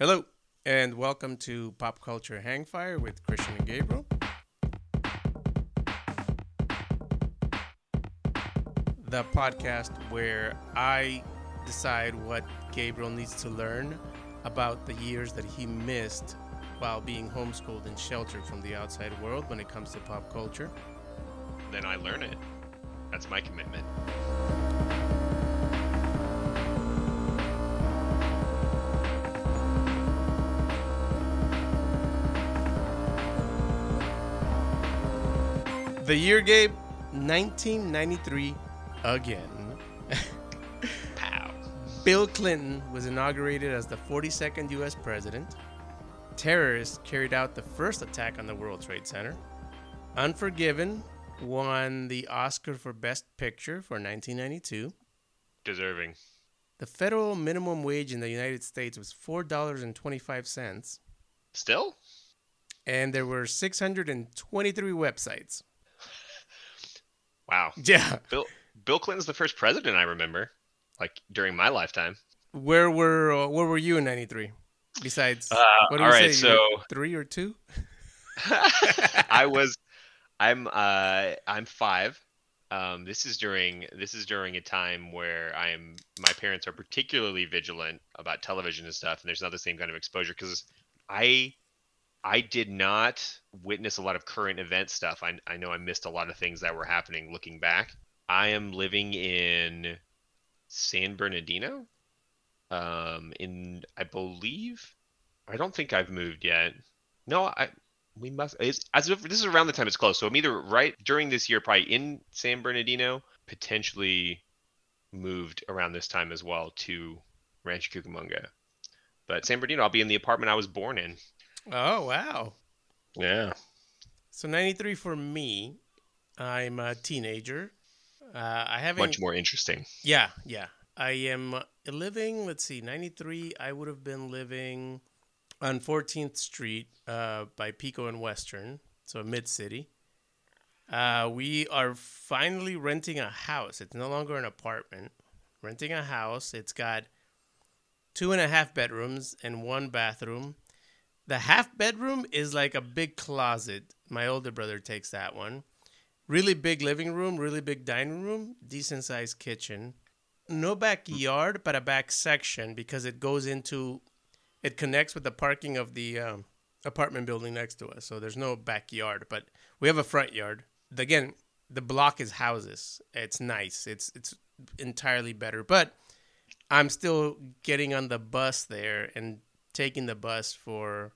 Hello, and welcome to Pop Culture Hangfire with Christian and Gabriel. The podcast where I decide what Gabriel needs to learn about the years that he missed while being homeschooled and sheltered from the outside world when it comes to pop culture. Then I learn it. That's my commitment. The year, Gabe, 1993 again. Pow. Bill Clinton was inaugurated as the 42nd U.S. president. Terrorists carried out the first attack on the World Trade Center. Unforgiven won the Oscar for Best Picture for 1992. Deserving. The federal minimum wage in the United States was $4.25, Still? and there were 623 websites. Wow. Yeah. Bill Bill Clinton's the first president I remember, like during my lifetime. Where were uh, where were you in 93? Besides, Uh, what do all you right, say? so- three or two? I was I'm uh I'm 5. Um this is during this is during a time where I am my parents are particularly vigilant about television and stuff and there's not the same kind of exposure cuz I I did not witness a lot of current event stuff. I I know I missed a lot of things that were happening looking back. I am living in San Bernardino. Um in I believe I don't think I've moved yet. No, I we must. It's, as if this is around the time it's close. So I'm either right during this year, probably in San Bernardino, potentially moved around this time as well to Rancho Cucamonga. But San Bernardino, I'll be in the apartment I was born in. Oh wow! Yeah. So 93 for me. I'm a teenager. Uh, I haven't. Much more interesting. Yeah, yeah. I am living. Let's see, 93. I would have been living on 14th Street uh, by Pico and Western, so mid city. Uh, we are finally renting a house. It's no longer an apartment. Renting a house. It's got two and a half bedrooms and one bathroom. The half bedroom is like a big closet. My older brother takes that one. Really big living room, really big dining room, decent sized kitchen. No backyard, but a back section because it goes into, it connects with the parking of the um, apartment building next to us. So there's no backyard, but we have a front yard. Again, the block is houses. It's nice. It's it's entirely better, but I'm still getting on the bus there and taking the bus for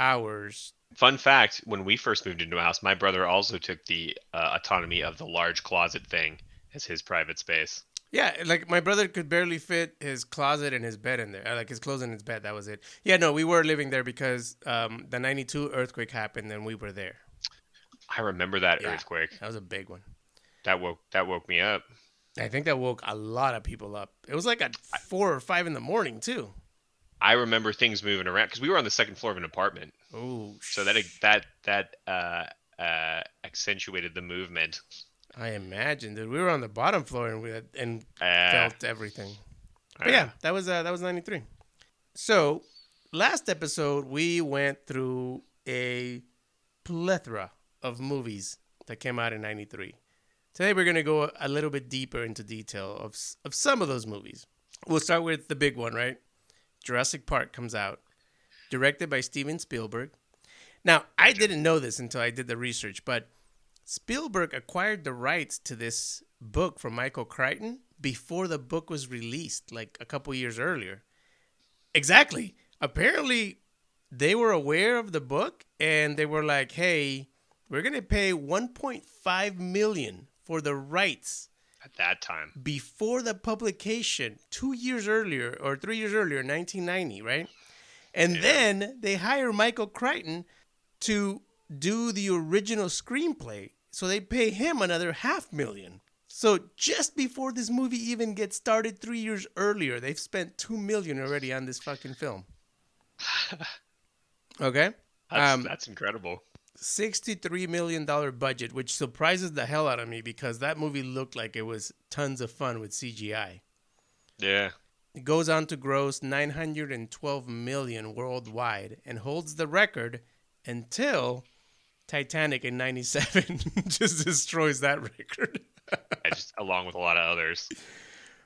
hours. Fun fact: When we first moved into a house, my brother also took the uh, autonomy of the large closet thing as his private space. Yeah, like my brother could barely fit his closet and his bed in there. uh, Like his clothes and his bed. That was it. Yeah, no, we were living there because um, the '92 earthquake happened and we were there. I remember that Yeah. earthquake. That was a big one. That woke that woke me up. I think that woke a lot of people up. It was like at four or five in the morning too. I remember things moving around because we were on the second floor of an apartment. Oh, So that that that uh, uh, accentuated the movement. I imagine, dude. We were on the bottom floor and we had, and Uh, felt everything. But yeah, that was uh, that was '93. So last episode we went through a plethora of movies that came out in '93. Today we're gonna go a little bit deeper into detail of of some of those movies. We'll start with the big one, right? Jurassic Park comes out, directed by Steven Spielberg. Now I didn't know this until I did the research, but Spielberg acquired the rights to this book from Michael Crichton before the book was released, like a couple years earlier. Exactly. Apparently, they were aware of the book and they were like, "Hey, we're gonna pay 1.5 million for the rights at that time. before the publication, two years earlier or three years earlier, 1990, right? And Yeah. then they hire Michael Crichton to do the original screenplay. So they pay him another half million. So just before this movie even gets started three years earlier, they've spent two million already on this fucking film. Okay? That's, Um, that's incredible. $63 million budget, which surprises the hell out of me because that movie looked like it was tons of fun with CGI. Yeah. It goes on to gross 912 million worldwide and holds the record until Titanic in 97 just destroys that record. Just along with a lot of others.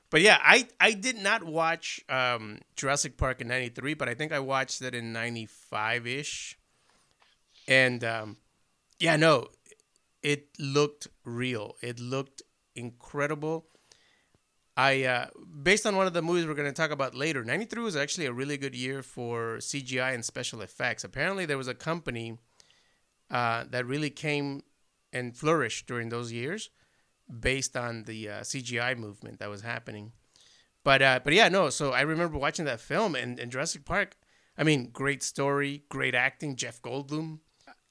But yeah, I, I did not watch um, Jurassic Park in 93, but I think I watched it in 95 ish. And um, yeah, no, it looked real. It looked incredible. I uh, based on one of the movies we're going to talk about later. '93 was actually a really good year for CGI and special effects. Apparently, there was a company uh, that really came and flourished during those years, based on the uh, CGI movement that was happening. But uh, but yeah, no. So I remember watching that film and, and Jurassic Park. I mean, great story, great acting. Jeff Goldblum,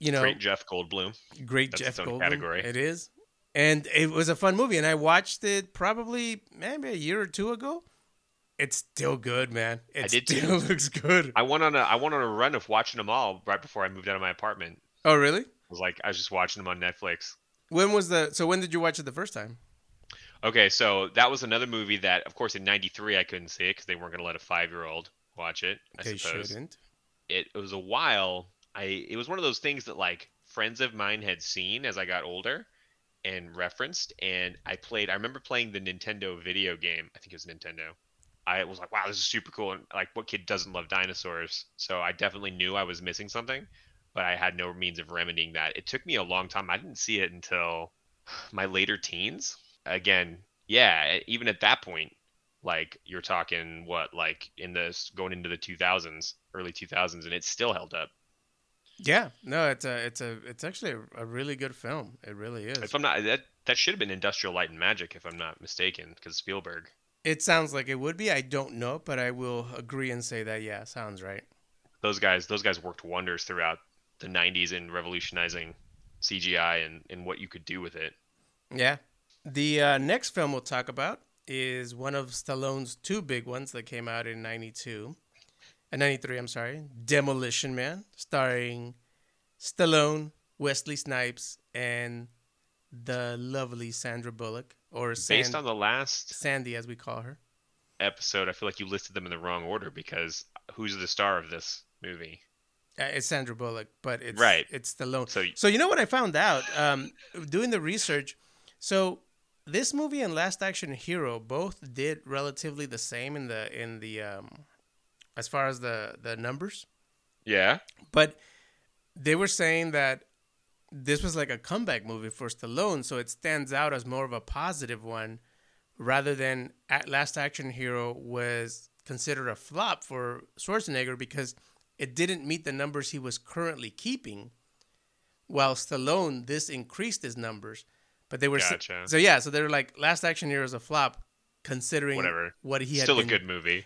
you know, Great Jeff Goldblum. great That's Jeff Goldblum. category. It is, and it was a fun movie. And I watched it probably maybe a year or two ago. It's still good, man. It did too. still looks good. I went on a I went on a run of watching them all right before I moved out of my apartment. oh, really? I was like I was just watching them on Netflix. When was the? So when did you watch it the first time? Okay, so that was another movie that, of course, in '93 I couldn't see it because they weren't going to let a five-year-old watch it. I They suppose shouldn't. it, it was a while. I it was one of those things that like friends of mine had seen as I got older and referenced, and I played. I remember playing the Nintendo video game. I think it was Nintendo. I was like, wow, this is super cool. And like, what kid doesn't love dinosaurs? So I definitely knew I was missing something, but I had no means of remedying that. It took me a long time. I didn't see it until my later teens. Again, yeah, even at that point, like you're talking what, like in the going into the 2000s, early 2000s, and it still held up. Yeah, no, it's a, it's a, it's actually a, a really good film. It really is. If I'm not, that that should have been Industrial Light and Magic, if I'm not mistaken, because Spielberg. It sounds like it would be. I don't know, but I will agree and say that. Yeah, sounds right. Those guys, those guys worked wonders throughout the 90s in revolutionizing CGI and, and what you could do with it. Yeah. The uh, next film we'll talk about is one of Stallone's two big ones that came out in 92. Uh, 93, I'm sorry. Demolition Man, starring Stallone, Wesley Snipes, and the lovely Sandra Bullock, or Based on the last Sandy as we call her. episode, I feel like you listed them in the wrong order because who's the star of this movie? Uh, it's Sandra Bullock, but it's Right. It's Stallone. So So you know what I found out um, doing the research. So this movie and Last Action Hero both did relatively the same in the in the um, as far as the the numbers, yeah, but they were saying that this was like a comeback movie for Stallone, so it stands out as more of a positive one rather than at Last Action Hero was considered a flop for Schwarzenegger because it didn't meet the numbers he was currently keeping. While Stallone, this increased his numbers, but they were Gotcha. so yeah. So they were like, Last Action Hero is a flop, considering Whatever. what he had still a good movie.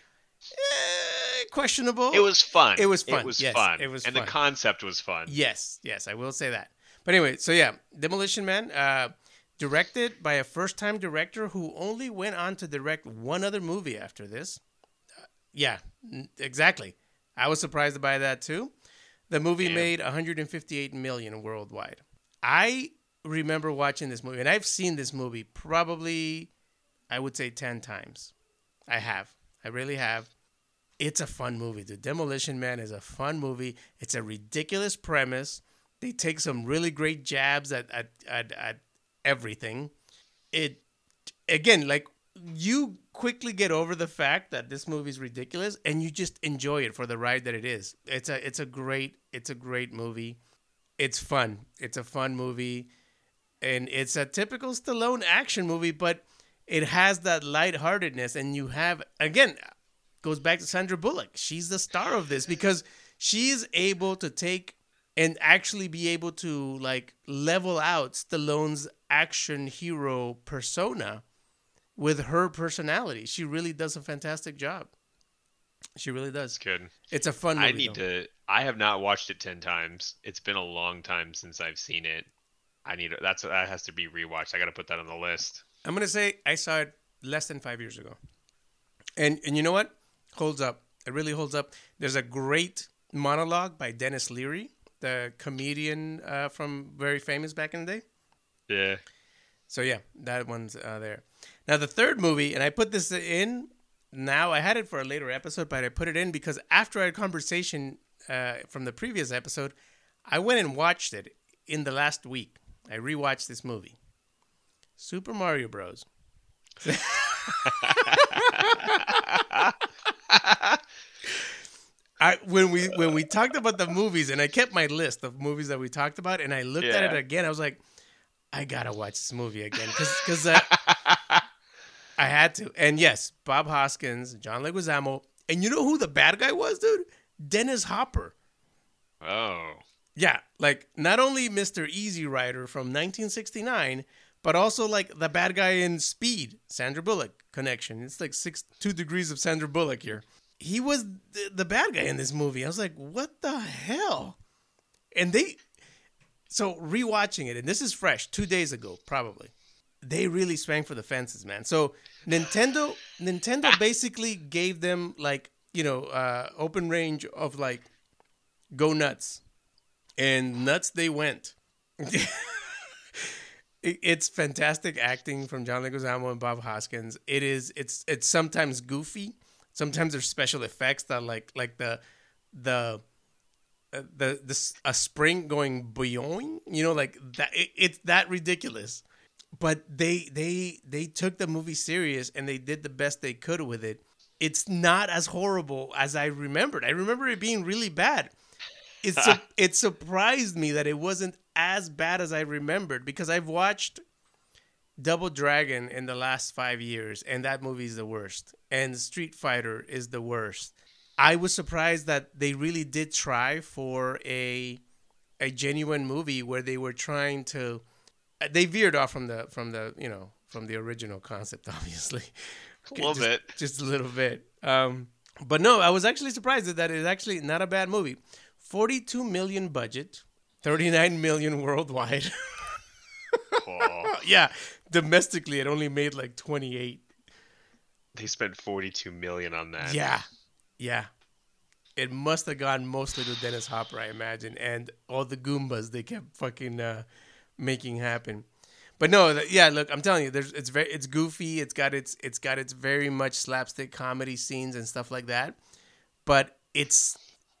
Questionable. It was fun. It was fun. It was yes, fun. it was and fun. the concept was fun. Yes, yes, I will say that. But anyway, so yeah, Demolition Man, uh, directed by a first-time director who only went on to direct one other movie after this. Uh, yeah, n- exactly. I was surprised by that too. The movie Damn. made 158 million worldwide. I remember watching this movie, and I've seen this movie probably, I would say, 10 times. I have. I really have. It's a fun movie. The Demolition Man is a fun movie. It's a ridiculous premise. They take some really great jabs at at, at, at everything. It again, like you quickly get over the fact that this movie is ridiculous and you just enjoy it for the ride that it is. It's a it's a great it's a great movie. It's fun. It's a fun movie. And it's a typical Stallone action movie, but it has that lightheartedness and you have again goes back to Sandra Bullock. She's the star of this because she's able to take and actually be able to like level out Stallone's action hero persona with her personality. She really does a fantastic job. She really does. It's good. It's a fun movie. I need though. to. I have not watched it ten times. It's been a long time since I've seen it. I need. That's that has to be rewatched. I got to put that on the list. I'm gonna say I saw it less than five years ago, and and you know what holds up. It really holds up. There's a great monologue by Denis Leary, the comedian uh, from very famous back in the day. Yeah. So yeah, that one's uh, there. Now the third movie, and I put this in now I had it for a later episode, but I put it in because after our conversation uh, from the previous episode, I went and watched it in the last week. I rewatched this movie, Super Mario Bros. I when we when we talked about the movies, and I kept my list of movies that we talked about, and I looked at it again. I was like, I gotta watch this movie again because because uh, I had to. And yes, Bob Hoskins, John Leguizamo, and you know who the bad guy was, dude? Dennis Hopper. oh, Yeah, like not only Mr. Easy Rider from 1969, but also like the bad guy in Speed, Sandra Bullock connection. It's like six two degrees of Sandra Bullock here. He was the, the bad guy in this movie. I was like, what the hell? And they, so rewatching it, and this is fresh, two days ago probably. They really swang for the fences, man. So Nintendo, Nintendo basically gave them like you know uh, open range of like go nuts and nuts they went. It- it's fantastic acting from John Leguizamo and Bob Hoskins. It is it's it's sometimes goofy. Sometimes there's special effects that like like the the uh, the this a spring going boing, you know, like that. It, it's that ridiculous. But they they they took the movie serious and they did the best they could with it. It's not as horrible as I remembered. I remember it being really bad It's su- it surprised me that it wasn't as bad as I remembered because I've watched Double Dragon in the last five years, and that movie is the worst. And Street Fighter is the worst. I was surprised that they really did try for a a genuine movie where they were trying to. They veered off from the from the you know from the original concept, obviously. a little Just- bit. just a little bit. Um, but no, I was actually surprised that that is actually not a bad movie. Forty-two million budget, thirty-nine million worldwide. Oh, yeah, domestically it only made like twenty-eight. they spent 42 million on that. Yeah, yeah. It must have gone mostly to Dennis Hopper, I imagine, and all the Goombas they kept fucking uh, making happen. But no, th- yeah. Look, I'm telling you, there's it's very it's goofy. It's got its it's got its very much slapstick comedy scenes and stuff like that. But it's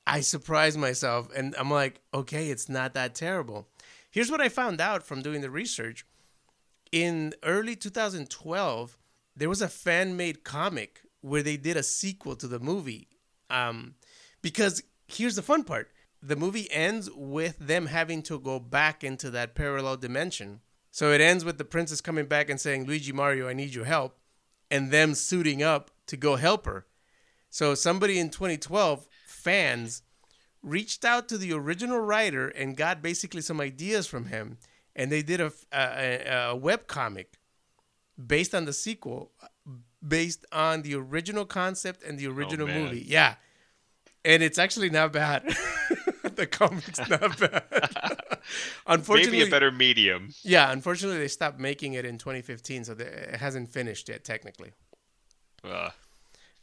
I surprised myself, and I'm like, okay, it's not that terrible. Here's what I found out from doing the research. In early 2012, there was a fan made comic where they did a sequel to the movie. Um, because here's the fun part the movie ends with them having to go back into that parallel dimension. So it ends with the princess coming back and saying, Luigi Mario, I need your help, and them suiting up to go help her. So somebody in 2012, fans, reached out to the original writer and got basically some ideas from him, and they did a a, a web comic based on the sequel, based on the original concept and the original man. movie. Yeah, and it's actually not bad. the comic's not bad. unfortunately, Maybe a better medium. yeah, unfortunately, they stopped making it in 2015, so the, it hasn't finished yet technically. Uh,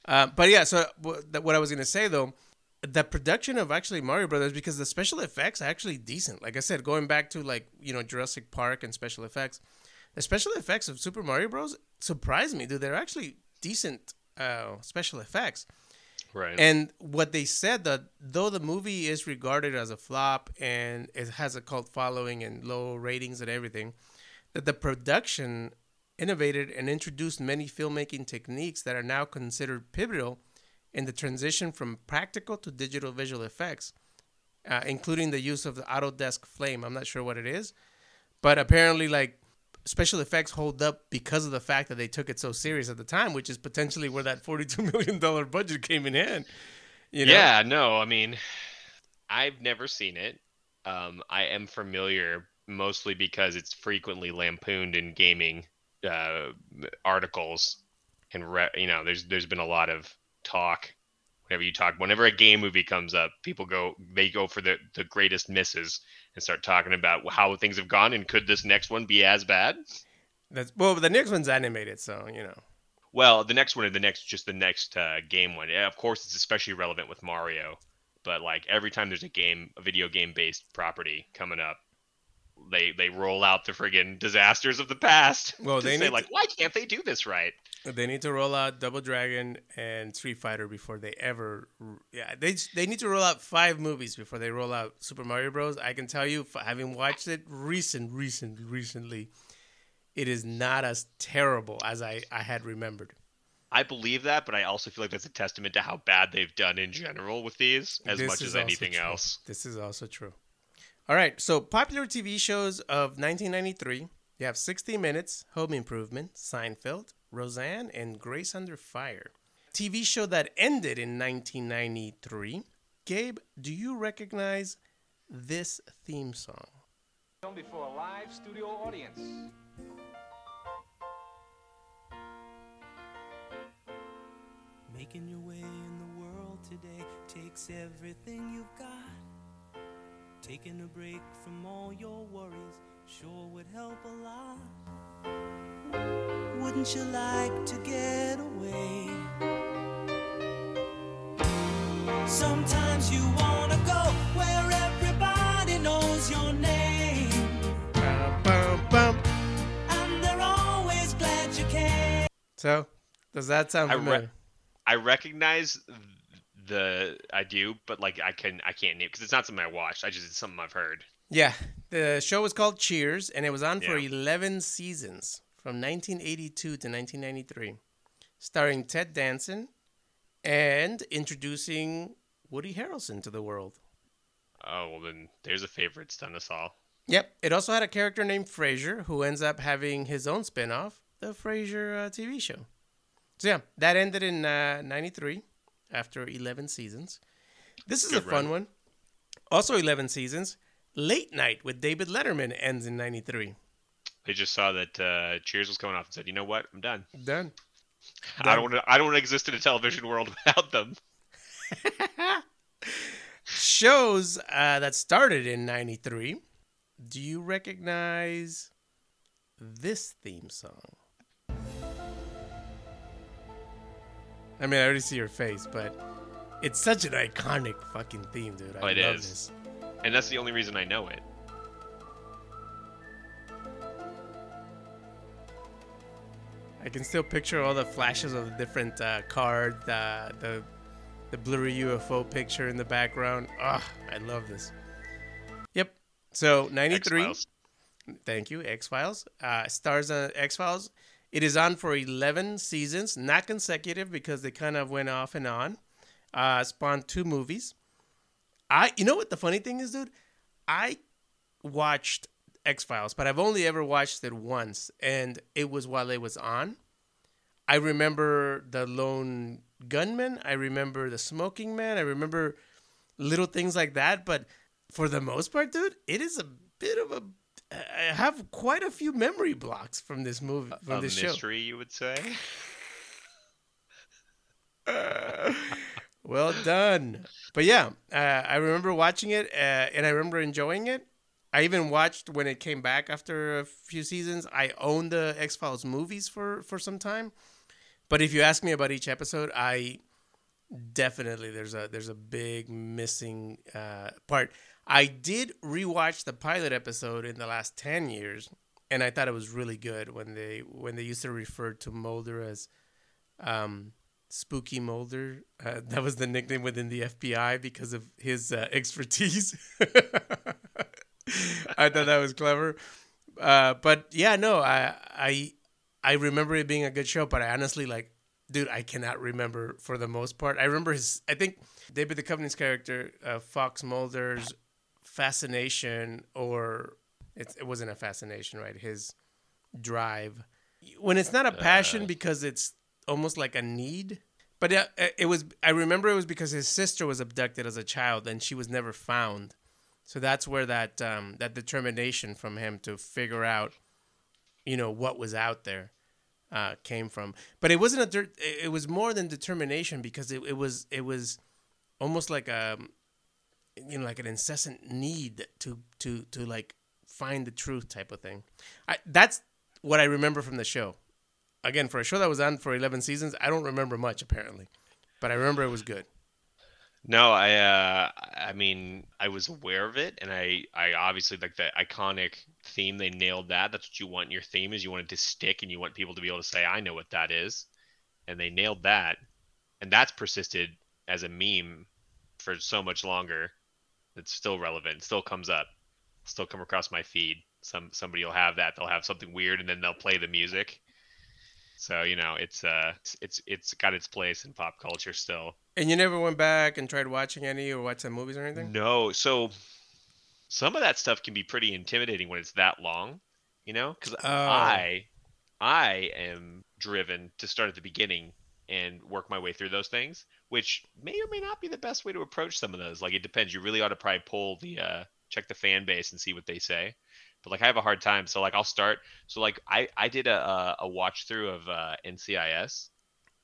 Uh, but yeah, so what I was gonna say though, the production of actually Mario Brothers because the special effects are actually decent. Like I said, going back to like you know Jurassic Park and special effects, the special effects of Super Mario Bros. surprised me, dude. They're actually decent uh, special effects. right. And what they said that though the movie is regarded as a flop and it has a cult following and low ratings and everything, that the production innovated and introduced many filmmaking techniques that are now considered pivotal in the transition from practical to digital visual effects, uh, including the use of the Autodesk Flame. I'm not sure what it is, but apparently, like special effects hold up because of the fact that they took it so serious at the time, which is potentially where that $42 million budget came in hand. You know? Yeah, no, I mean, I've never seen it. Um, I am familiar mostly because it's frequently lampooned in gaming uh, articles, and re- you know, there's there's been a lot of talk. Whenever you talk, whenever a game movie comes up, people go they go for the the greatest misses and start talking about how things have gone and could this next one be as bad? That's well, the next one's animated, so you know. Well, the next one, or the next, just the next uh, game one. Yeah, of course, it's especially relevant with Mario. But like every time there's a game, a video game based property coming up, they they roll out the friggin' disasters of the past. Well, they say like, to- why can't they do this right? They need to roll out Double Dragon and Street Fighter before they ever. Yeah, they they need to roll out five movies before they roll out Super Mario Bros. I can tell you, having watched it recent, recent, recently, it is not as terrible as I I had remembered. I believe that, but I also feel like that's a testament to how bad they've done in general with these, as This much as anything true. else. This is also true. All right, so popular TV shows of 1993. You have 60 Minutes, Home Improvement, Seinfeld, Roseanne, and Grace Under Fire. TV show that ended in 1993. Gabe, do you recognize this theme song? Filmed before a live studio audience. Making your way in the world today takes everything you've got. Taking a break from all your worries sure would help a lot. Wouldn't you like to get away? Sometimes you wanna go where everybody knows your name, Bum, bum, bum. and they're always glad you came. So, does that sound I re- familiar? I recognize the I do, but like I can I can't name because it's not something I watched. I just it's something I've heard. Yeah, the show was called Cheers, and it was on for Yeah. 11 seasons from 1982 to 1993, starring Ted Danson and introducing Woody Harrelson to the world. Oh well, then there's a favorite done us all. Yep, it also had a character named Frasier who ends up having his own spin off, the Frasier uh, TV show. So, yeah, that ended in uh, 93 after 11 seasons. This is a Good fun run. one. Also, 11 seasons. Late Night with David Letterman ends in 93. They just saw that uh, Cheers was coming off and said, "You know what? I'm done. Done. I don't want to. I don't want to exist in a television world without them." Shows uh, that started in 93. Do you recognize this theme song? I mean, I already see your face, but it's such an iconic fucking theme, dude. I Oh, it love is. this. And that's the only reason I know it. I can still picture all the flashes of the different uh, card, the, the the blurry UFO picture in the background. Ah, I love this. Yep. So 93. X-Files. Thank you, X Files. Uh, stars on X Files. It is on for 11 seasons, not consecutive because they kind of went off and on. Uh, spawned two movies. I, you know what the funny thing is, dude? I watched X Files, but I've only ever watched it once, and it was while it was on. I remember the lone gunman. I remember the smoking man. I remember little things like that. But for the most part, dude, it is a bit of a. I have quite a few memory blocks from this movie, from a this show. mystery, you would say. Well done. But yeah, uh, I remember watching it, uh, and I remember enjoying it. I even watched when it came back after a few seasons. I owned the X Files movies for for some time. But if you ask me about each episode, I definitely there's a there's a big missing uh, part. I did rewatch the pilot episode in the last ten years, and I thought it was really good when they when they used to refer to Mulder as um, Spooky Mulder. Uh, that was the nickname within the FBI because of his uh, expertise. I thought that was clever. Uh, but yeah, no, I I I remember it being a good show, but I honestly like, dude, I cannot remember for the most part. I remember his. I think David Duchovny's character, uh, Fox Mulder's fascination, or it, it wasn't a fascination, right? His drive. When it's not a passion because it's almost like a need. But it, it was. I remember it was because his sister was abducted as a child and she was never found. So that's where that um, that determination from him to figure out, you know, what was out there, uh, came from. But it wasn't a. It was more than determination because it, it was it was almost like a, you know, like an incessant need to to to like find the truth type of thing. I that's what I remember from the show. Again, for a show that was on for eleven seasons, I don't remember much apparently, but I remember it was good. No, I uh I mean I was aware of it and I I obviously like the iconic theme they nailed that. That's what you want your theme is you want it to stick and you want people to be able to say I know what that is. And they nailed that. And that's persisted as a meme for so much longer. It's still relevant. It still comes up. Still come across my feed. Some somebody will have that. They'll have something weird and then they'll play the music. So, you know, it's uh it's it's, it's got its place in pop culture still. And you never went back and tried watching any or watch some movies or anything? No. So some of that stuff can be pretty intimidating when it's that long, you know? Because Oh. I I am driven to start at the beginning and work my way through those things, which may or may not be the best way to approach some of those. Like it depends. You really ought to probably pull the uh check the fan base and see what they say. But like I have a hard time. So like I'll start. So like I I did a a, a watch through of uh, NCIS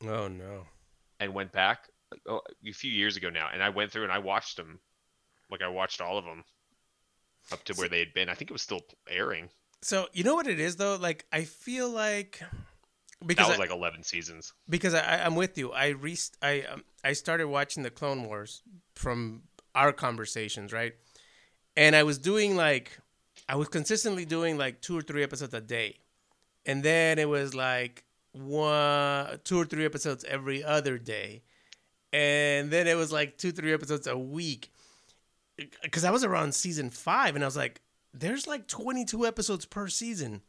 Oh no. and went back like, oh, a few years ago now, and I went through and I watched them, like I watched all of them up to where they had been. I think it was still airing. So you know what it is though? Like I feel like because that was I, like 11 seasons. because I, I'm with you. I re- I um, I started watching the Clone Wars from our conversations, right? And I was doing like I was consistently doing like two or three episodes a day, and then it was like one, two or three episodes every other day, and then it was like two, three episodes a week. Because I was around season five, and I was like, "There's like 22 episodes per season."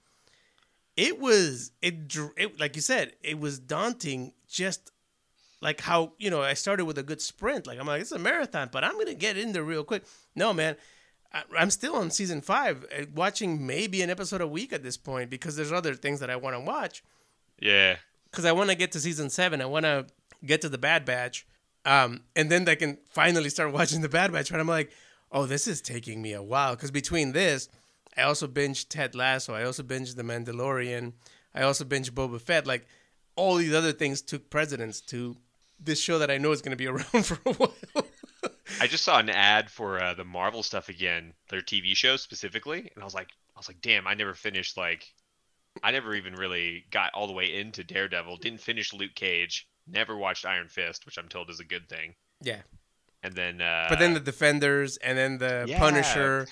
It was it, it like you said it was daunting just like how you know i started with a good sprint. Like i'm like it's a marathon but i'm gonna get in there real quick. No man I, i'm still on season five uh, watching maybe an episode a week at this point because there's other things that i want to watch. Yeah. because i want to get to season seven i want to get to the bad batch um, and then i can finally start watching the bad batch but i'm like oh this is taking me a while. Because between this I also binged Ted Lasso. I also binged The Mandalorian. I also binged Boba Fett. Like all these other things took precedence to this show that I know is going to be around for a while. I just saw an ad for uh, the Marvel stuff again, their TV show specifically, and I was like, I was like, damn, I never finished like, I never even really got all the way into Daredevil. Didn't finish Luke Cage. Never watched Iron Fist, which I'm told is a good thing. yeah, And then, uh, but then the Defenders and then the yeah. Punisher.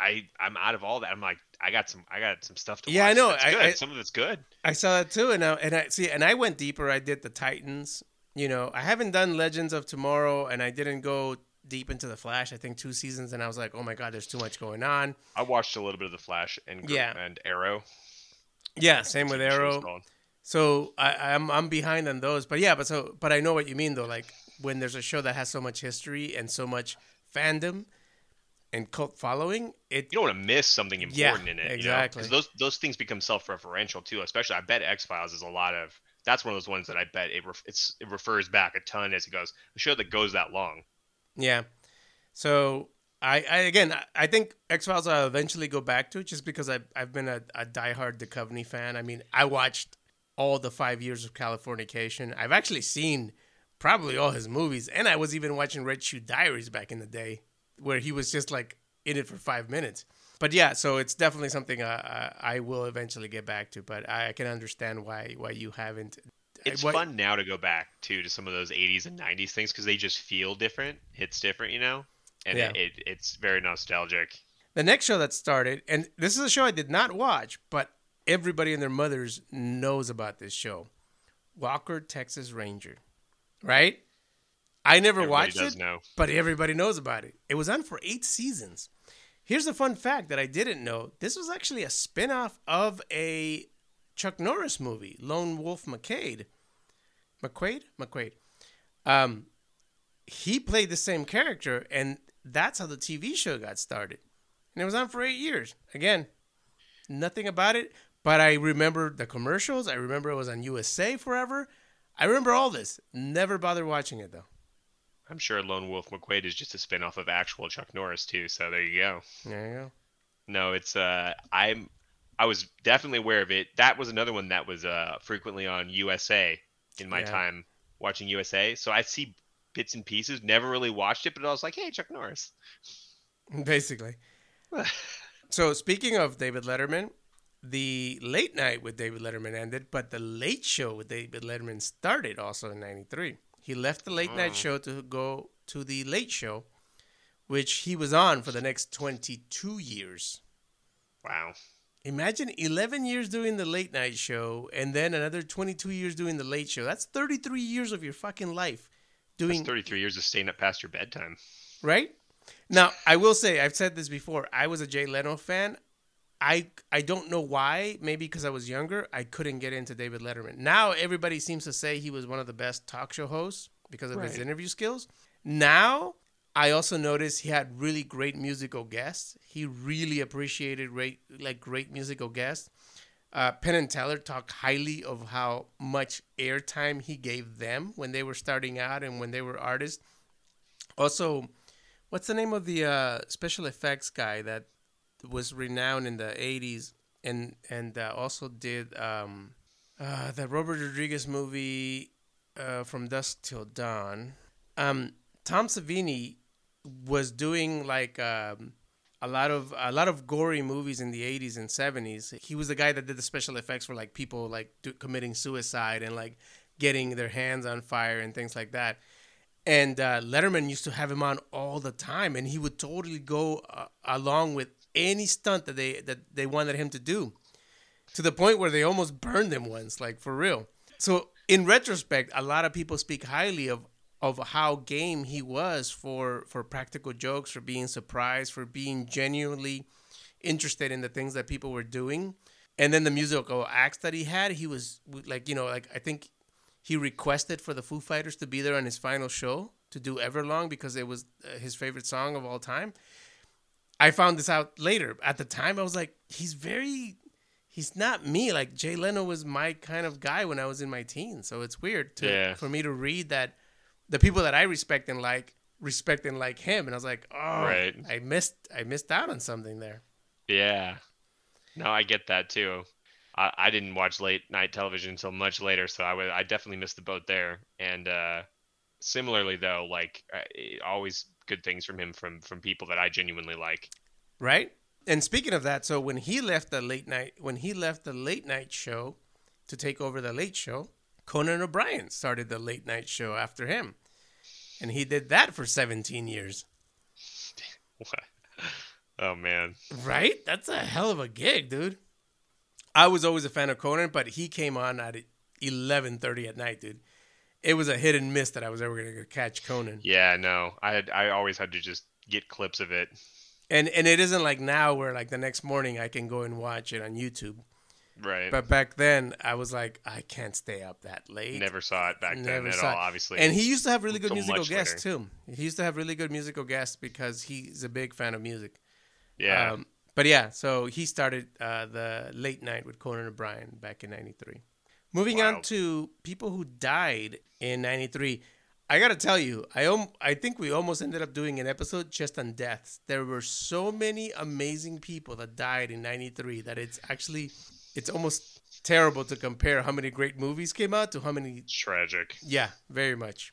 I I'm out of all that. I'm like, I got some, I got some stuff to watch. Yeah, I know. I-. I- some of it's good. I saw that too, and I, and I see, and I went deeper. I did the Titans. You know, I haven't done Legends of Tomorrow, and I didn't go deep into the Flash. I think two seasons, and I was like, oh my god, there's too much going on. I watched a little bit of the Flash and Yeah. and Arrow. Yeah, same with TV show it's Arrow. So I, I'm I'm behind on those, but yeah, but so but I know what you mean though. Like when there's a show that has so much history and so much fandom and cult following, it You don't want to miss something Yeah, important in it. exactly. Because those those things become self-referential too. Especially, I bet X Files is a lot of. That's one of those ones that I bet it ref, it's it refers back a ton as it goes. A show that goes that long. yeah. So I, I again I, I think X Files I'll eventually go back to just because I I've been a, a diehard Duchovny fan. I mean I watched all the five years of Californication. I've actually seen probably all his movies, and I was even watching Red Shoe Diaries back in the day, where he was just like in it for five minutes. But yeah, so it's definitely something uh, I, I will eventually get back to. But I can understand why why you haven't. It's why- fun now to go back too to some of those 80s and 90s things because they just feel different. Hits different, you know, and Yeah. it, it, it's very nostalgic. The next show that started, and this is a show I did not watch, but everybody and their mothers knows about this show, Walker Texas Ranger, right? I never Everybody watched it, know. but everybody knows about it. It was on for eight seasons. Here's a fun fact that I didn't know: this was actually a spin-off of a Chuck Norris movie, Lone Wolf McQuade. McQuaid, McQuade. Um, he played the same character, and that's how the TV show got started. And it was on for eight years. Again, nothing about it, but I remember the commercials. I remember it was on USA forever. I remember all this. Never bothered watching it though. I'm sure Lone Wolf McQuade is just a spin-off of actual Chuck Norris too. So there you go. There you go. No, it's uh I'm I was definitely aware of it. That was another one that was uh frequently on USA in my Yeah. time watching USA. So I see bits and pieces. Never really watched it, but I was like, hey, Chuck Norris. Basically. So speaking of David Letterman, the late night with David Letterman ended, but the late show with David Letterman started also in '93. He left the late night Oh. show to go to the Late Show, which he was on for the next 22 years. Wow. Imagine 11 years doing the late night show and then another 22 years doing the late show. That's 33 years of your fucking life doing That's 33 years of staying up past your bedtime. right? Now, I will say I've said this before. I was a Jay Leno fan. I I don't know why. Maybe because I was younger, I couldn't get into David Letterman. Now everybody seems to say he was one of the best talk show hosts because of his interview skills. Now I also noticed he had really great musical guests. He really appreciated great like great musical guests. Uh, Penn and Teller talked highly of how much airtime he gave them when they were starting out and when they were artists. Also, what's the name of the uh, special effects guy that was renowned in the 80s and and uh, also did um, uh, the Robert Rodriguez movie uh, from Dusk Till Dawn. Um, Tom Savini was doing like um, a lot of a lot of gory movies in the 80s and 70s. He was the guy that did the special effects for like people like do, committing suicide and like getting their hands on fire and things like that. And uh, Letterman used to have him on all the time, and he would totally go uh, along with any stunt that they that they wanted him to do, to the point where they almost burned him once, like for real. So in retrospect, a lot of people speak highly of of how game he was for for practical jokes, for being surprised, for being genuinely interested in the things that people were doing, and then the musical acts that he had. He was like, you know, like I think he requested for the Foo Fighters to be there on his final show to do Everlong because it was uh, his favorite song of all time. I found this out later. At the time, I was like, he's very, he's not me. Like Jay Leno was my kind of guy when I was in my teens. So it's weird to Yeah. for me to read that the people that I respect and like respect and like him, and I was like, oh, Right. I missed, I missed out on something there. Yeah. No, I get that too. I, I didn't watch late night television until much later, so I would I definitely missed the boat there. And uh, similarly, though, like uh, always good things from him from from people that I genuinely like. right? And speaking of that, so when he left the late night, when he left the late night show to take over the late show, Conan O'Brien started the late night show after him, and he did that for 17 years. What? Oh man, Right? That's a hell of a gig, dude. I was always a fan of Conan, but he came on at 11:30 at night, dude. It was a hit and miss that I was ever gonna catch Conan. yeah, no, I had I always had to just get clips of it. And and it isn't like now where like the next morning I can go and watch it on YouTube. Right. But back then, I was like, I can't stay up that late. Never saw it back then at all. it. Obviously. And he used to have really good musical guests too. He used to have really good musical guests because he's a big fan of music. yeah. Um, but yeah, so he started uh, the late night with Conan O'Brien back in '93. Moving on to people who died in '93. I gotta tell you, I om- I think we almost ended up doing an episode just on deaths. There were so many amazing people that died in '93 that it's actually it's almost terrible to compare how many great movies came out to how many Tragic. yeah, very much.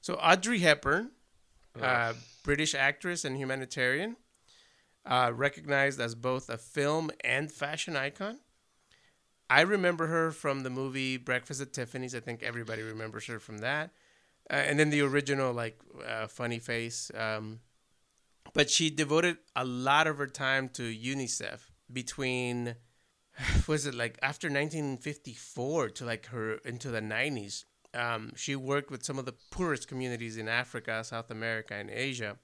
So Audrey Hepburn, uh, British actress and humanitarian, uh, recognized as both a film and fashion icon. I remember her from the movie Breakfast at Tiffany's. I think everybody remembers her from that. Uh, and then the original, like, uh, Funny Face. Um, but she devoted a lot of her time to UNICEF between, was it like after 1954 to like her into the 90s. Um, she worked with some of the poorest communities in Africa, South America, and Asia.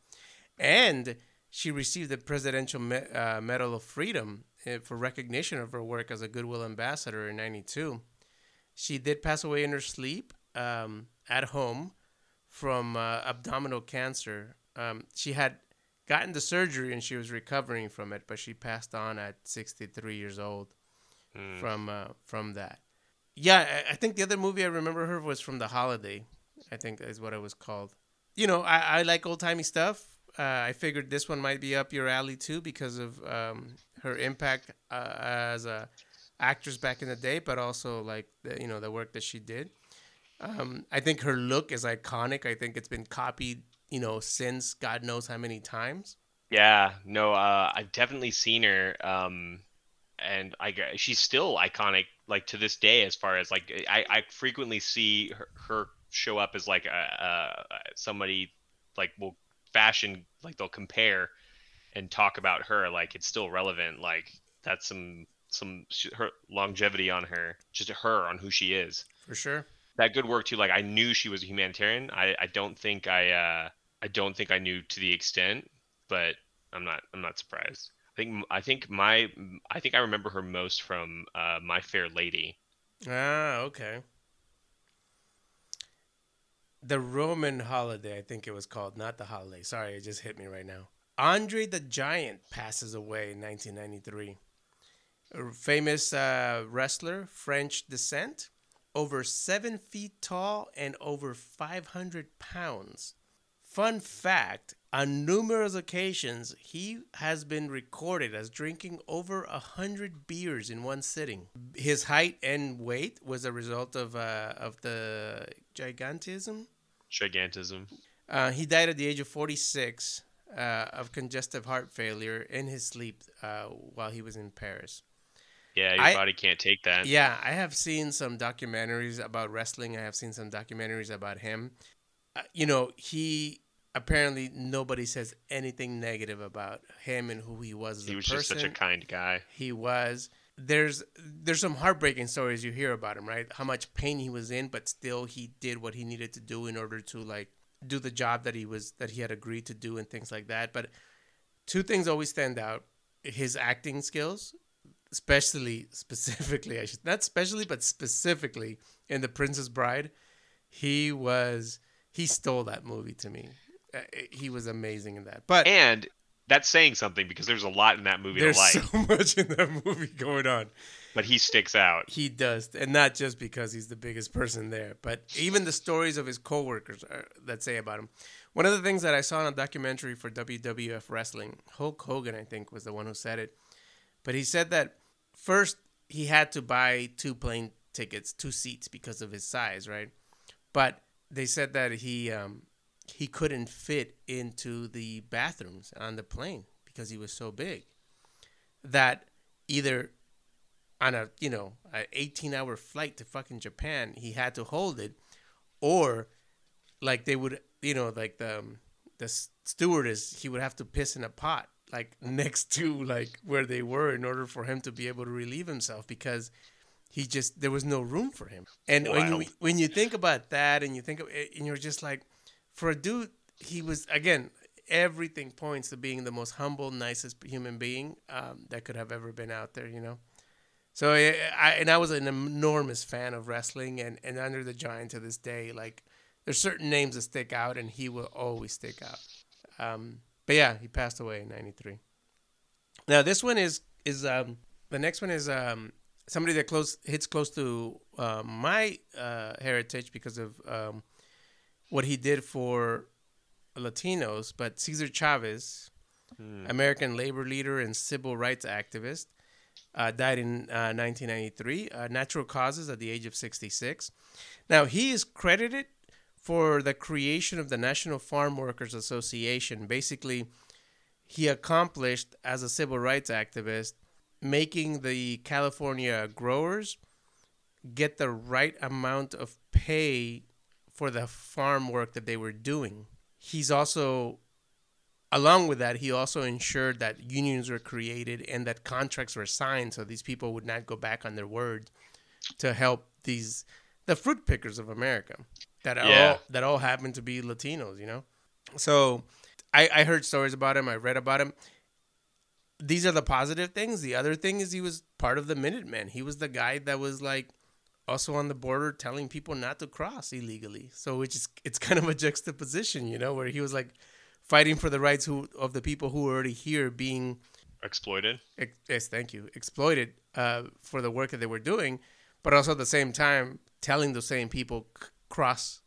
And she received the Presidential Me- uh, Medal of Freedom for recognition of her work as a Goodwill Ambassador in 92. She did pass away in her sleep um, at home from uh, abdominal cancer. Um, she had gotten the surgery and she was recovering from it, but she passed on at 63 years old Mm. from uh, from that. Yeah, I, I think the other movie I remember her was from The Holiday. I think is what it was called. You know, I, I like old timey stuff. Uh, I figured this one might be up your alley too because of um, her impact uh, as a actress back in the day, but also like the, you know the work that she did. Um, I think her look is iconic. I think it's been copied, you know, since God knows how many times. Yeah, no, uh, I've definitely seen her, um, and I she's still iconic, like to this day. As far as like, I, I frequently see her, her show up as like a, a somebody like will fashion like they'll compare and talk about her like it's still relevant like that's some some her longevity on her just her on who she is For sure. that good work too like i knew she was a humanitarian i i don't think i uh i don't think i knew to the extent but i'm not i'm not surprised i think i think my i think i remember her most from uh my fair lady Ah, okay. The Roman holiday, I think it was called, not the holiday. Sorry, it just hit me right now. Andre the Giant passes away in 1993. A famous uh, wrestler, French descent, over seven feet tall and over 500 pounds. Fun fact on numerous occasions, he has been recorded as drinking over a hundred beers in one sitting. His height and weight was a result of uh, of the gigantism. Gigantism Uh, he died at the age of 46 uh, of congestive heart failure in his sleep uh, while he was in Paris. yeah your I- body can't take that Yeah, I have seen some documentaries about wrestling. I have seen some documentaries about him. Uh, you know, he apparently nobody says anything negative about him and who he was as he a was person. just such a kind guy he was. There's there's some heartbreaking stories you hear about him, right? How much pain he was in, but still he did what he needed to do in order to like do the job that he was that he had agreed to do and things like that. But two things always stand out: his acting skills, especially specifically, I should not specially, but specifically in The Princess Bride. He was he stole that movie to me. Uh, He was amazing in that. But and that's saying something because there's a lot in that movie there's to like so much in that movie going on. but he sticks out He does, and not just because he's the biggest person there, but even the stories of his coworkers uh, that say about him. One of the things that I saw in a documentary for WWF Wrestling, Hulk Hogan, I think, was the one who said it. But he said that first he had to buy two plane tickets, two seats because of his size, right? But they said that he um, he couldn't fit into the bathrooms on the plane because he was so big. That either on a you know an 18 hour flight to fucking Japan, he had to hold it, or like they would you know like the um, the stewardess he would have to piss in a pot like next to like where they were in order for him to be able to relieve himself because he just there was no room for him. And when you when you think about that and you think of it, and you're just like for a dude he was again everything points to being the most humble nicest human being um, that could have ever been out there you know? So I, I and I was an enormous fan of wrestling and and Andre the Giant to this day like there's certain names that stick out and he will always stick out. Um, but yeah he passed away in 93 now this one is is um the next one is um somebody that close hits close to uh, my uh, heritage because of um, what he did for Latinos, but Cesar Chavez, American labor leader and civil rights activist, uh, died in uh, 1993, uh, natural causes at the age of 66. Now, he is credited for the creation of the National Farm Workers Association. Basically, he accomplished as a civil rights activist making the California growers get the right amount of pay for the farm work that they were doing. He's also along with that, he also ensured that unions were created and that contracts were signed so these people would not go back on their word to help these the fruit pickers of America that Yeah. all that all happen to be Latinos, you know. So I, I heard stories about him. I read about him. These are the positive things. The other thing is he was part of the Minutemen. He was the guy that was like also on the border telling people not to cross illegally. So which is it's kind of a juxtaposition, you know, where he was like fighting for the rights who, of the people who were already here being exploited ex- yes, thank you, exploited uh, for the work that they were doing, but also at the same time telling the same people c- cross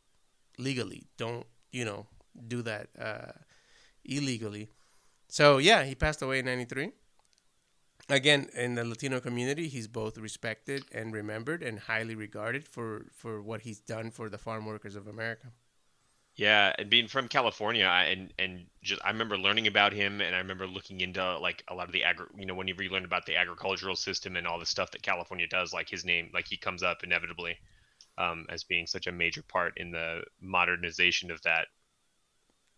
legally. Don't you know do that uh, illegally. So yeah, he passed away in '93. Again, in the Latino community, he's both respected and remembered, and highly regarded for for what he's done for the farm workers of America. Yeah, and being from California, I, and and just I remember learning about him, and I remember looking into like a lot of the agri, you know, whenever you learn about the agricultural system and all the stuff that California does, like his name, like he comes up inevitably, um, as being such a major part in the modernization of that.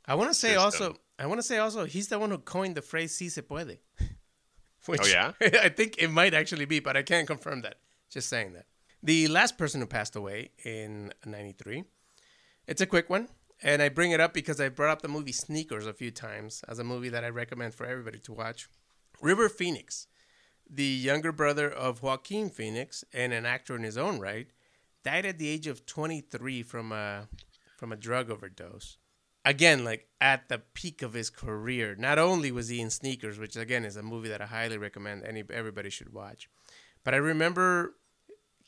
I want to say system. also, I want to say also, he's the one who coined the phrase "si se puede." Which Oh, yeah? I think it might actually be, but I can't confirm that. Just saying that. The last person who passed away in '93. It's a quick one, and I bring it up because I brought up the movie Sneakers a few times as a movie that I recommend for everybody to watch. River Phoenix, the younger brother of Joaquin Phoenix and an actor in his own right, died at the age of 23 from a from a drug overdose. Again, like at the peak of his career. Not only was he in Sneakers, which again is a movie that I highly recommend any everybody should watch, but I remember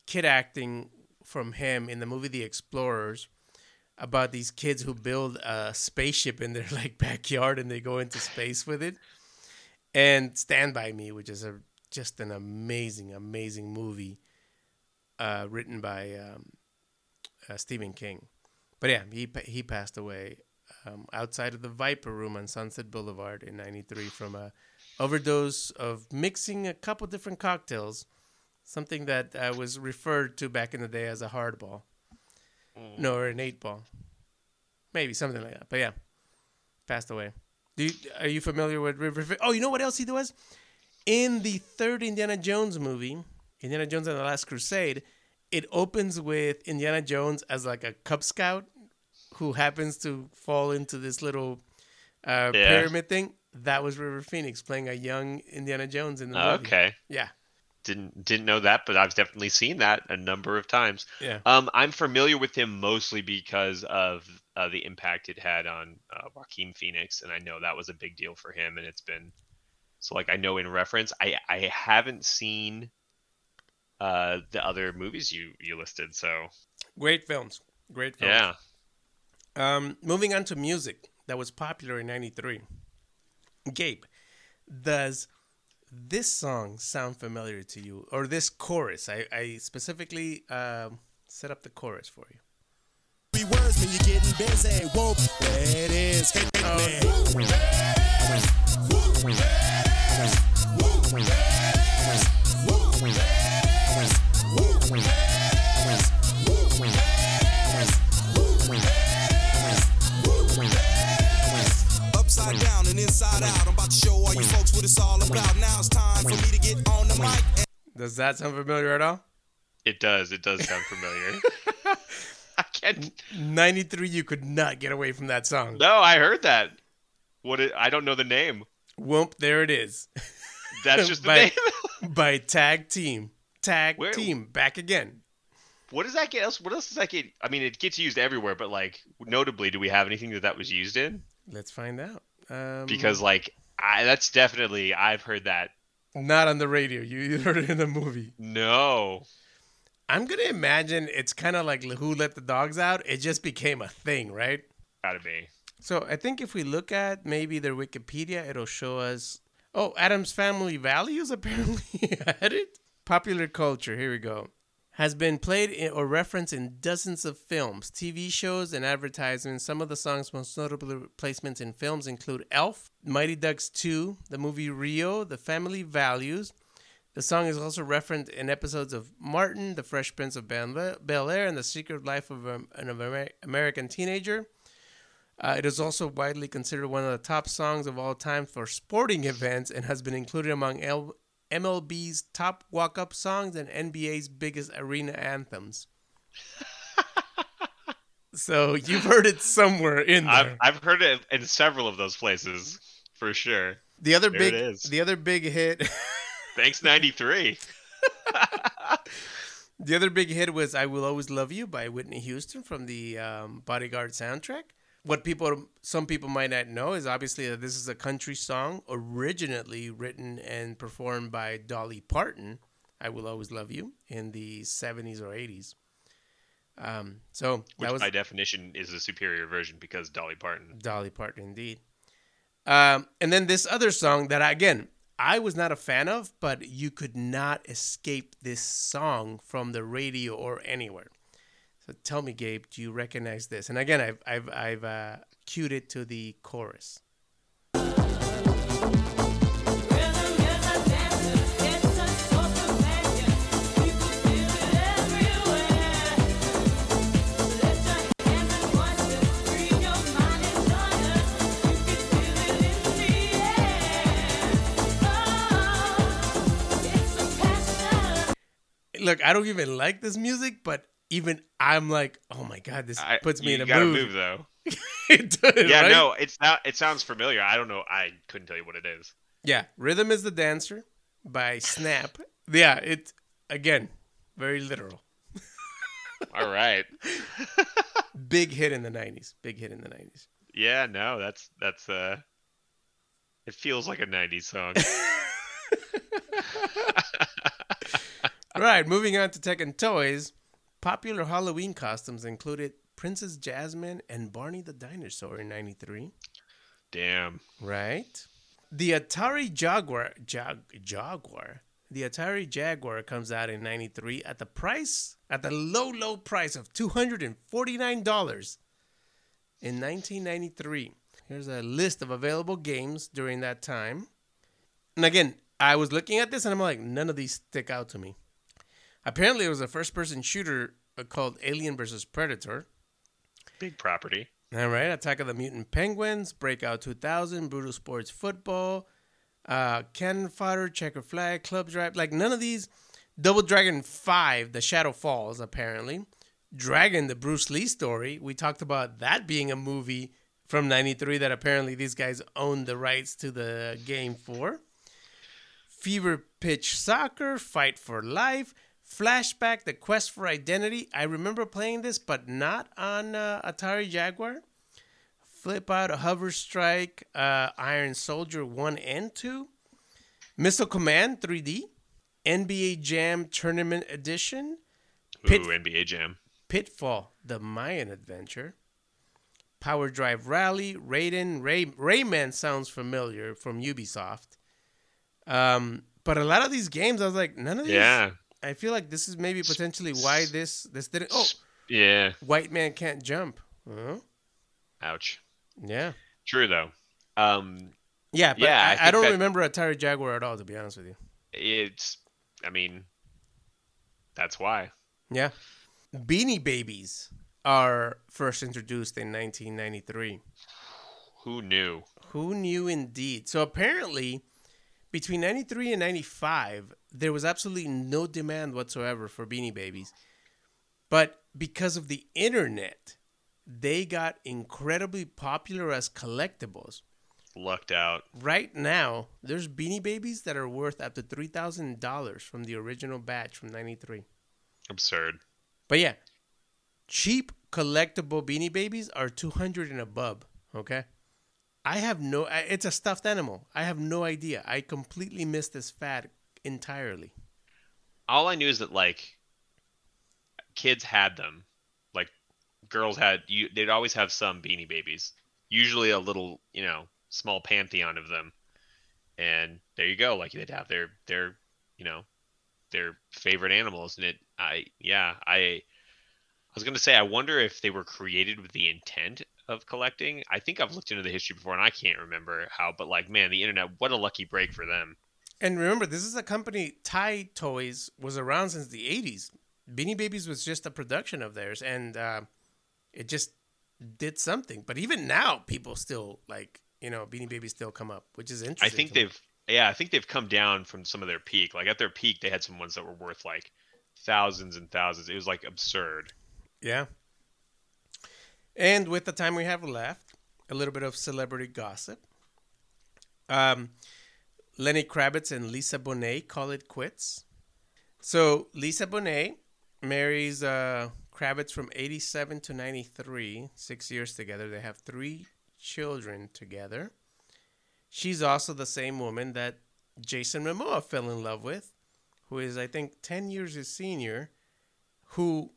kid acting from him in the movie The Explorers about these kids who build a spaceship in their like backyard and they go into space with it. And Stand by Me, which is a just an amazing, amazing movie, uh, written by um, uh, Stephen King. But yeah, he he passed away um, outside of the Viper Room on Sunset Boulevard in '93 from a overdose of mixing a couple different cocktails, something that uh, was referred to back in the day as a hardball. No, or an eight ball. Maybe something like that. But yeah, passed away. Do you, are you familiar with River? Oh, you know what else he was? In the third Indiana Jones movie, Indiana Jones and the Last Crusade, it opens with Indiana Jones as like a Cub Scout who happens to fall into this little uh, Yeah. pyramid thing. That was River Phoenix playing a young Indiana Jones in the movie. Okay. Yeah. Didn't didn't know that, but I've definitely seen that a number of times. Yeah. Um, I'm familiar with him mostly because of uh, the impact it had on uh, Joaquin Phoenix, and I know that was a big deal for him. And it's been so like I know in reference. I I haven't seen uh, the other movies you you listed, so Great films. Great films. yeah. Um, moving on to music that was popular in '93. Gabe, does this song sound familiar to you, or this chorus? I, I specifically um, set up the chorus for you. Three words when you're getting busy. Whoop, it is. Hit man. Upside down and inside out. I'm about to show all you folks what it's all about. Now it's time for me to get on the mic. Does that sound familiar at all? It does. It does sound familiar. I can't. '93, you could not get away from that song. No, I heard that. What? It, I don't know the name. Whoop, there it is. That's just the By- name. By Tag Team. Tag Where- Team, back again. What does that get else? What else does that get? I mean, it gets used everywhere, but like notably, do we have anything that that was used in? Let's find out. Um, Because like, I that's definitely I've heard that. not on the radio. You heard it in the movie. No, I'm gonna imagine it's kind of like Who Let the Dogs Out. It just became a thing, right? gotta be. So I think if we look at maybe their Wikipedia, it'll show us. Oh, Addams Family Values apparently had it. Popular culture. Here we go. Has been played in, or referenced in dozens of films, TV shows, and advertisements. Some of the song's most notable placements in films include Elf, Mighty Ducks 2, the movie Rio, The Family Values. The song is also referenced in episodes of Martin, The Fresh Prince of Bel Air, and The Secret Life of um, an Amer- American Teenager. Uh, it is also widely considered one of the top songs of all time for sporting events and has been included among MLB's top walk up songs and NBA's biggest arena anthems. so you've heard it somewhere in there. I've I've heard it in several of those places for sure. the other there big the other big hit Thanks ninety three. the other big hit was I Will Always Love You by Whitney Houston from the um, Bodyguard soundtrack. What people some people might not know is obviously that this is a country song originally written and performed by Dolly Parton. I Will Always Love You in the 70s or 80s. Um, so Which that was by definition is a superior version because Dolly Parton. Dolly Parton, indeed. Um, and then this other song that I, again I was not a fan of, but you could not escape this song from the radio or anywhere tell me, Gabe, do you recognize this? And again, I've I've I've uh, cued it to the chorus. Look, I don't even like this music, but even I'm like, oh my god, this I, puts me in a gotta mood. move though. it does, Yeah, right? no, it's not. It sounds familiar. I don't know. I couldn't tell you what it is. Yeah, Rhythm is the Dancer by Snap. Yeah, it again, very literal. All right. Big hit in the 90s. Big hit in the 90s. Yeah, no, that's that's uh. It feels like a '90s song. Right, moving on to Tech and Toys. Popular Halloween costumes included Princess Jasmine and Barney the Dinosaur in 93. Damn. Right. The Atari Jaguar, Jag, Jaguar, the Atari Jaguar comes out in 93 at the price, at the low, low price of $249 in 1993. Here's a list of available games during that time. And again, I was looking at this and I'm like, none of these stick out to me. Apparently, it was a first person shooter uh, called Alien vs. Predator. Big property. All right, Attack of the Mutant Penguins, Breakout 2000, Brutal Sports Football, uh, Cannon Fodder, Checker Flag, Club Drive. Like none of these. Double Dragon 5, The Shadow Falls, apparently. Dragon, the Bruce Lee story. We talked about that being a movie from 93 that apparently these guys owned the rights to the game for. Fever Pitch Soccer, Fight for Life, Flashback, The Quest for Identity. I remember playing this, but not on uh, Atari Jaguar. Flip Out, Hover Strike, uh, Iron Soldier 1 and 2. Missile Command 3D. NBA Jam Tournament Edition. Pit- Ooh, NBA Jam. Pitfall, The Mayan Adventure. Power Drive Rally, Raiden, Ray, Rayman sounds familiar from Ubisoft. Um, but a lot of these games, I was like, none of these. Yeah. I feel like this is maybe potentially why this this didn't. Oh, Yeah. White Man Can't Jump. Huh? Ouch. Yeah. True though. Um, Yeah, but Yeah, I I, I, don't that- remember Atari Jaguar at all, to be honest with you. it's. I mean, that's why. Yeah. Beanie Babies are first introduced in 1993. Who knew? Who knew indeed? So apparently, between 93 and 95, there was absolutely no demand whatsoever for Beanie Babies. But because of the internet, they got incredibly popular as collectibles. Lucked out. Right now, there's Beanie Babies that are worth up to $3,000 from the original batch from 93. Absurd. But yeah, cheap collectible Beanie Babies are 200 and above, okay? I have no. It's a stuffed animal. I have no idea. I completely missed this fad entirely. All I knew is that like kids had them. Like girls had you they'd always have some beanie babies. Usually a little, you know, small pantheon of them. And there you go. Like they'd have their their, you know, their favorite animals and it I yeah, I I was to say I wonder if they were created with the intent of collecting. I think I've looked into the history before and I can't remember how, but like man, the internet what a lucky break for them. And remember, this is a company Ty Toys was around since the 80s. Beanie Babies was just a production of theirs and uh, it just did something. But even now people still like, you know, Beanie Babies still come up, which is interesting. I think they've yeah, I think they've come down from some of their peak. Like at their peak, they had some ones that were worth like thousands and thousands. It was like absurd. Yeah. And with the time we have left, a little bit of celebrity gossip. Um, Lenny Kravitz and Lisa Bonet call it quits. So Lisa Bonet marries uh, Kravitz from 87 to 93, six years together. They have three children together. She's also the same woman that Jason Momoa fell in love with, who is, I think, 10 years his senior, who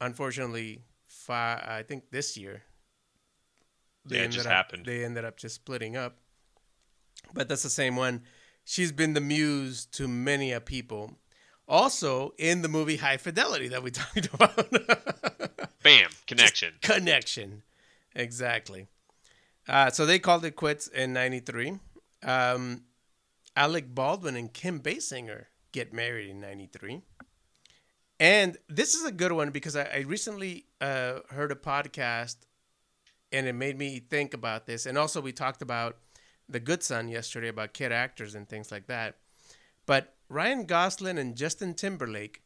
unfortunately, fi- I think this year, Yeah, it just up, happened. They ended up just splitting up. But that's the same one. She's been the muse to many a people. Also in the movie High Fidelity that we talked about. Bam, connection. Connection. Exactly. Uh, so they called it quits in 93. Um, Alec Baldwin and Kim Basinger get married in 93. And this is a good one because I, I recently uh, heard a podcast and it made me think about this. And also, we talked about The Good Son yesterday about kid actors and things like that. But Ryan Gosling and Justin Timberlake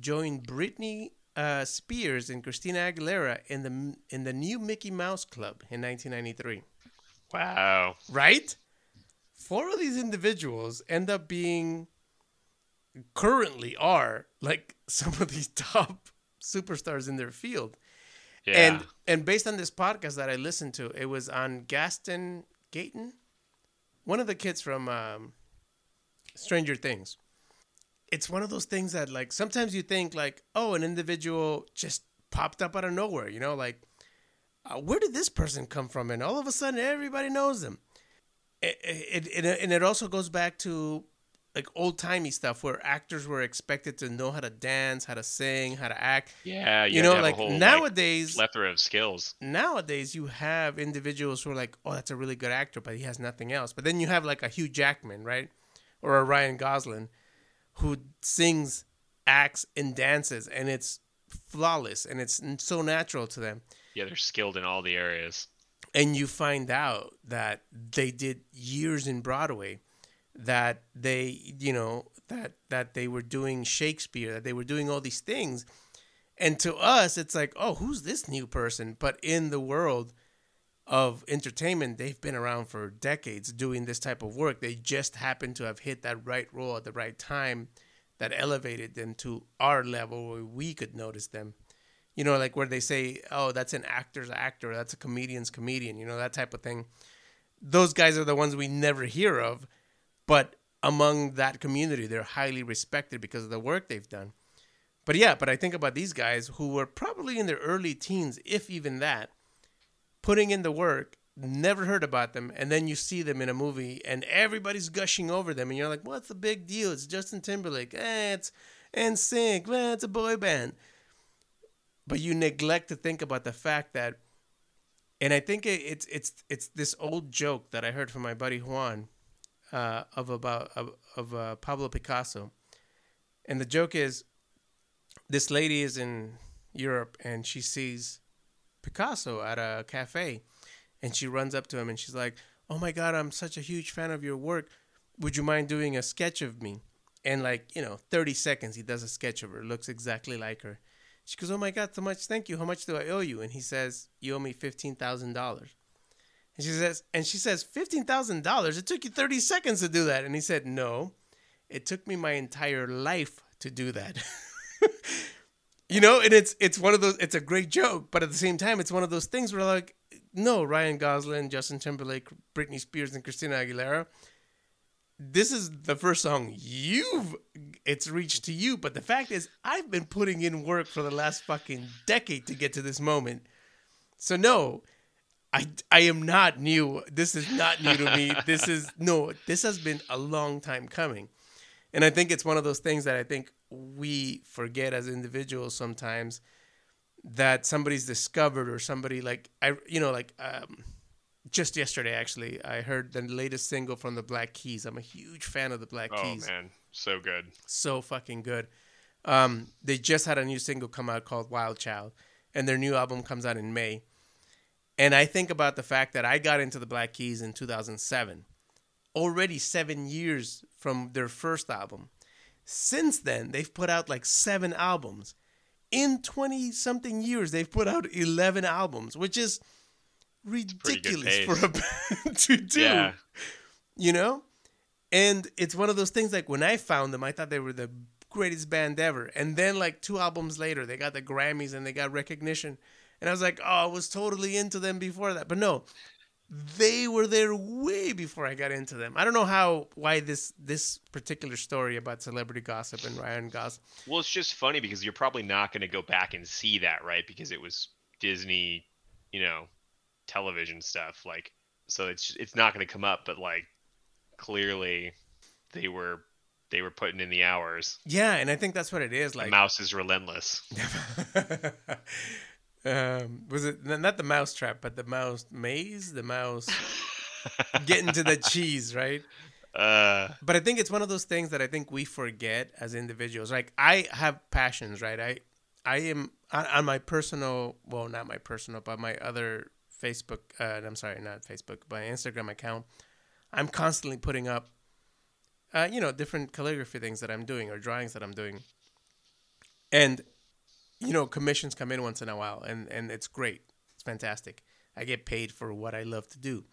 joined Britney uh, Spears and Christina Aguilera in the in the new Mickey Mouse Club in 1993. Wow. Right? Four of these individuals end up being currently are like some of these top superstars in their field. Yeah. And and based on this podcast that I listened to, it was on Gaston Gayton, one of the kids from um, Stranger Things. It's one of those things that like sometimes you think like, oh, an individual just popped up out of nowhere, you know, like uh, where did this person come from? And all of a sudden, everybody knows them. It, it, it, and it also goes back to like old timey stuff where actors were expected to know how to dance, how to sing, how to act. yeah, you had know, to have a like, whole, nowadays- plethora of skills. nowadays you have individuals who are like, oh, that's a really good actor, but he has nothing else. But then you have like a Hugh Jackman, right? Or a Ryan Gosling who sings, acts, and dances, and it's flawless and it's so natural to them. Yeah, they're skilled in all the areas. And you find out that they did years in Broadway, that they, you know, that that they were doing Shakespeare, that they were doing all these things. And to us, it's like, oh, who's this new person? But in the world of entertainment, they've been around for decades doing this type of work. They just happen to have hit that right role at the right time that elevated them to our level where we could notice them. You know, like where they say, oh, that's an actor's actor, that's a comedian's comedian, you know, that type of thing. Those guys are the ones we never hear of, but among that community, they're highly respected because of the work they've done. But yeah, but I think about these guys who were probably in their early teens, if even that, putting in the work, never heard about them, and then you see them in a movie and everybody's gushing over them, and you're like, what's the big deal? It's Justin Timberlake. Eh, it's NSYNC. Eh, it's a boy band. But you neglect to think about the fact that, and I think it's it's it's this old joke that I heard from my buddy Juan, uh, of about of, of uh, Pablo Picasso, and the joke is, this lady is in Europe and she sees Picasso at a cafe, and she runs up to him and she's like, "Oh my God, I'm such a huge fan of your work. Would you mind doing a sketch of me?" And like you know, 30 seconds, he does a sketch of her. Looks exactly like her. She goes, "Oh my God, so much. Thank you. How much do I owe you?" And he says, "You owe me fifteen thousand dollars." And she says, "And she says fifteen thousand dollars. It took you 30 seconds to do that." And he said, "No, it took me my entire life to do that." you know, and it's it's one of those. It's a great joke, but at the same time, it's one of those things where like, no, Ryan Gosling, Justin Timberlake, Britney Spears, and Christina Aguilera. This is the first song you've it's reached to you, but the fact is, I've been putting in work for the last fucking decade to get to this moment. So no, I I am not new. This is not new to me. This is no. This has been a long time coming, and I think it's one of those things that I think we forget as individuals sometimes that somebody's discovered or somebody like I you know like um, just yesterday actually I heard the latest single from the Black Keys. I'm a huge fan of the Black Oh Keys Oh man, so good. so fucking good. Um, they just had a new single come out called Wild Child, and their new album comes out in May. And I think about the fact that I got into the Black Keys in 2007, already seven years from their first album. Since then, they've put out like seven albums. In 20 something years, they've put out 11 albums, which is ridiculous for a band to do Yeah. you know and it's one of those things like when i found them i thought they were the greatest band ever and then like two albums later they got the grammys and they got recognition and i was like oh i was totally into them before that but no they were there way before i got into them i don't know how why this this particular story about celebrity gossip and ryan gosling Well, it's just funny because you're probably not going to go back and see that, right? Because it was Disney, you know, television stuff. Like, so it's it's not going to come up. But like, clearly, they were they were putting in the hours. yeah and i think that's what it is The like mouse is relentless. um, was it not the mouse trap, but the mouse maze, the mouse getting to the cheese, right? Uh, But I think it's one of those things that I think we forget as individuals. Like I have passions, right? I I am on, on my personal, well, not my personal, but my other Facebook. Uh, I'm sorry, not Facebook, my Instagram account. I'm constantly putting up, uh, you know, different calligraphy things that I'm doing or drawings that I'm doing. and you know commissions come in once in a while, and and it's great. It's fantastic. I get paid for what I love to do.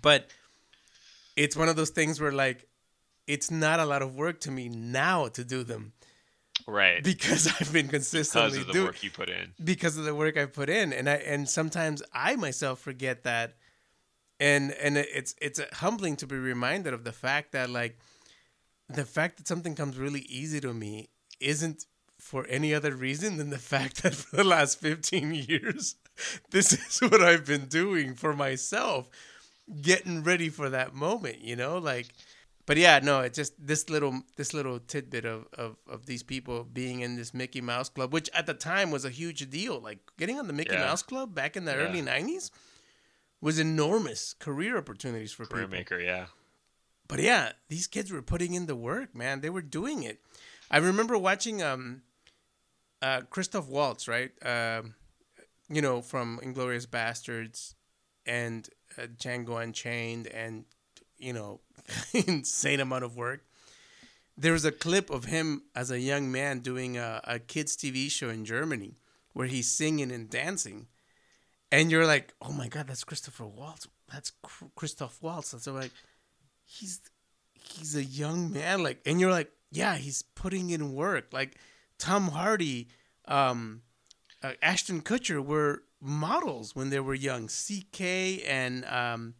But it's one of those things where like it's not a lot of work to me now to do them Right. because I've been Because consistently of the doing work you put in. because of the work I put in, and I and sometimes I myself forget that, and and it's it's humbling to be reminded of the fact that like the fact that something comes really easy to me isn't for any other reason than the fact that for the last 15 years this is what I've been doing for myself getting ready for that moment you know like but yeah no it's just this little this little tidbit of, of of these people being in this mickey mouse club which at the time was a huge deal like getting on the mickey Yeah. mouse club back in the Yeah. early 90s was enormous career opportunities for Career people maker, yeah. but yeah, these kids were putting in the work, man. They were doing it. I remember watching um, uh, Christoph Waltz, right? Um, you know, from Inglourious Basterds and uh, Django Unchained, and you know, insane amount of work. There was a clip of him as a young man doing a, a kids TV show in Germany where he's singing and dancing, and you're like, "Oh my God, that's Christopher Waltz. That's Christoph Waltz." And so like, he's he's a young man like and you're like yeah he's putting in work like tom hardy um uh, ashton kutcher were models when they were young. Ck and um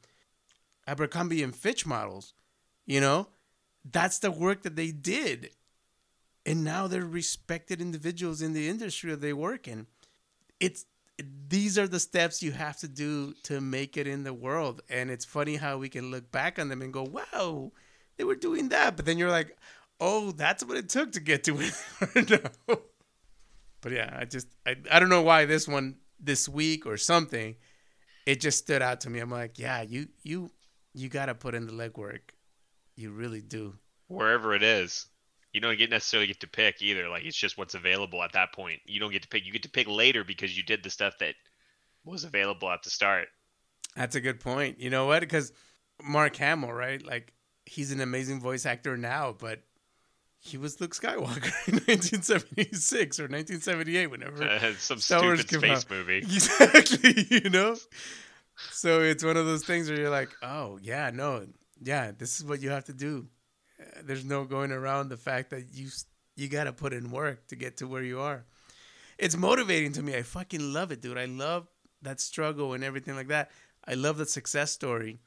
abercrombie and fitch models you know? That's the work that they did. And now they're respected individuals in the industry that they work in. It's these are the steps you have to do to make it in the world. And it's funny how we can look back on them and go wow they were doing that. But then you're like oh that's what it took to get to it. now but yeah i just I, I don't know why this one this week or something it just stood out to me i'm like yeah you you you gotta put in the legwork you really do Wherever it is. You don't get necessarily get to pick either. Like it's just what's available at that point. You don't get to pick. You get to pick later because you did the stuff that was available at the start. That's a good point. You know what? Because Mark Hamill, right? Like he's an amazing voice actor now, but he was Luke Skywalker in 1976 or 1978, whenever Some Star Wars stupid came space out. movie. Exactly. You know. So it's one of those things where you're like, oh yeah, no, yeah, this is what you have to do. Uh, There's no going around the fact that you you got to put in work to get to where you are. It's motivating to me. I fucking love it, dude. I love that struggle and everything like that. I love the success story.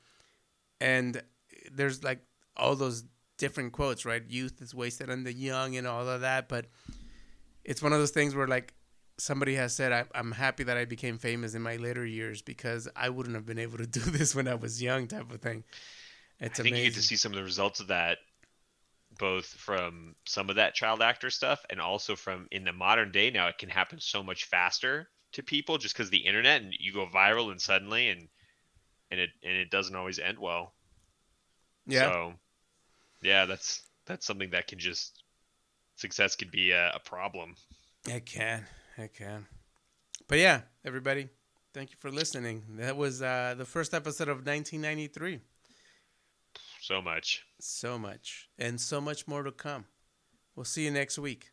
And there's like all those different quotes, right? Youth is wasted on the young and all of that. But it's one of those things where like somebody has said, I, I'm happy that I became famous in my later years because I wouldn't have been able to do this when I was young, type of thing. It's I think amazing. you get to see some of the results of that, both from some of that child actor stuff and also from in the modern day now. It can happen so much faster to people just because the internet and you go viral and suddenly and and it and it doesn't always end well. yeah. So, yeah, that's that's something that can just success could be a, a problem. It can. it can. But yeah, everybody, thank you for listening. That was uh, the first episode of 1993. So much. So much. And so much more to come. We'll see you next week.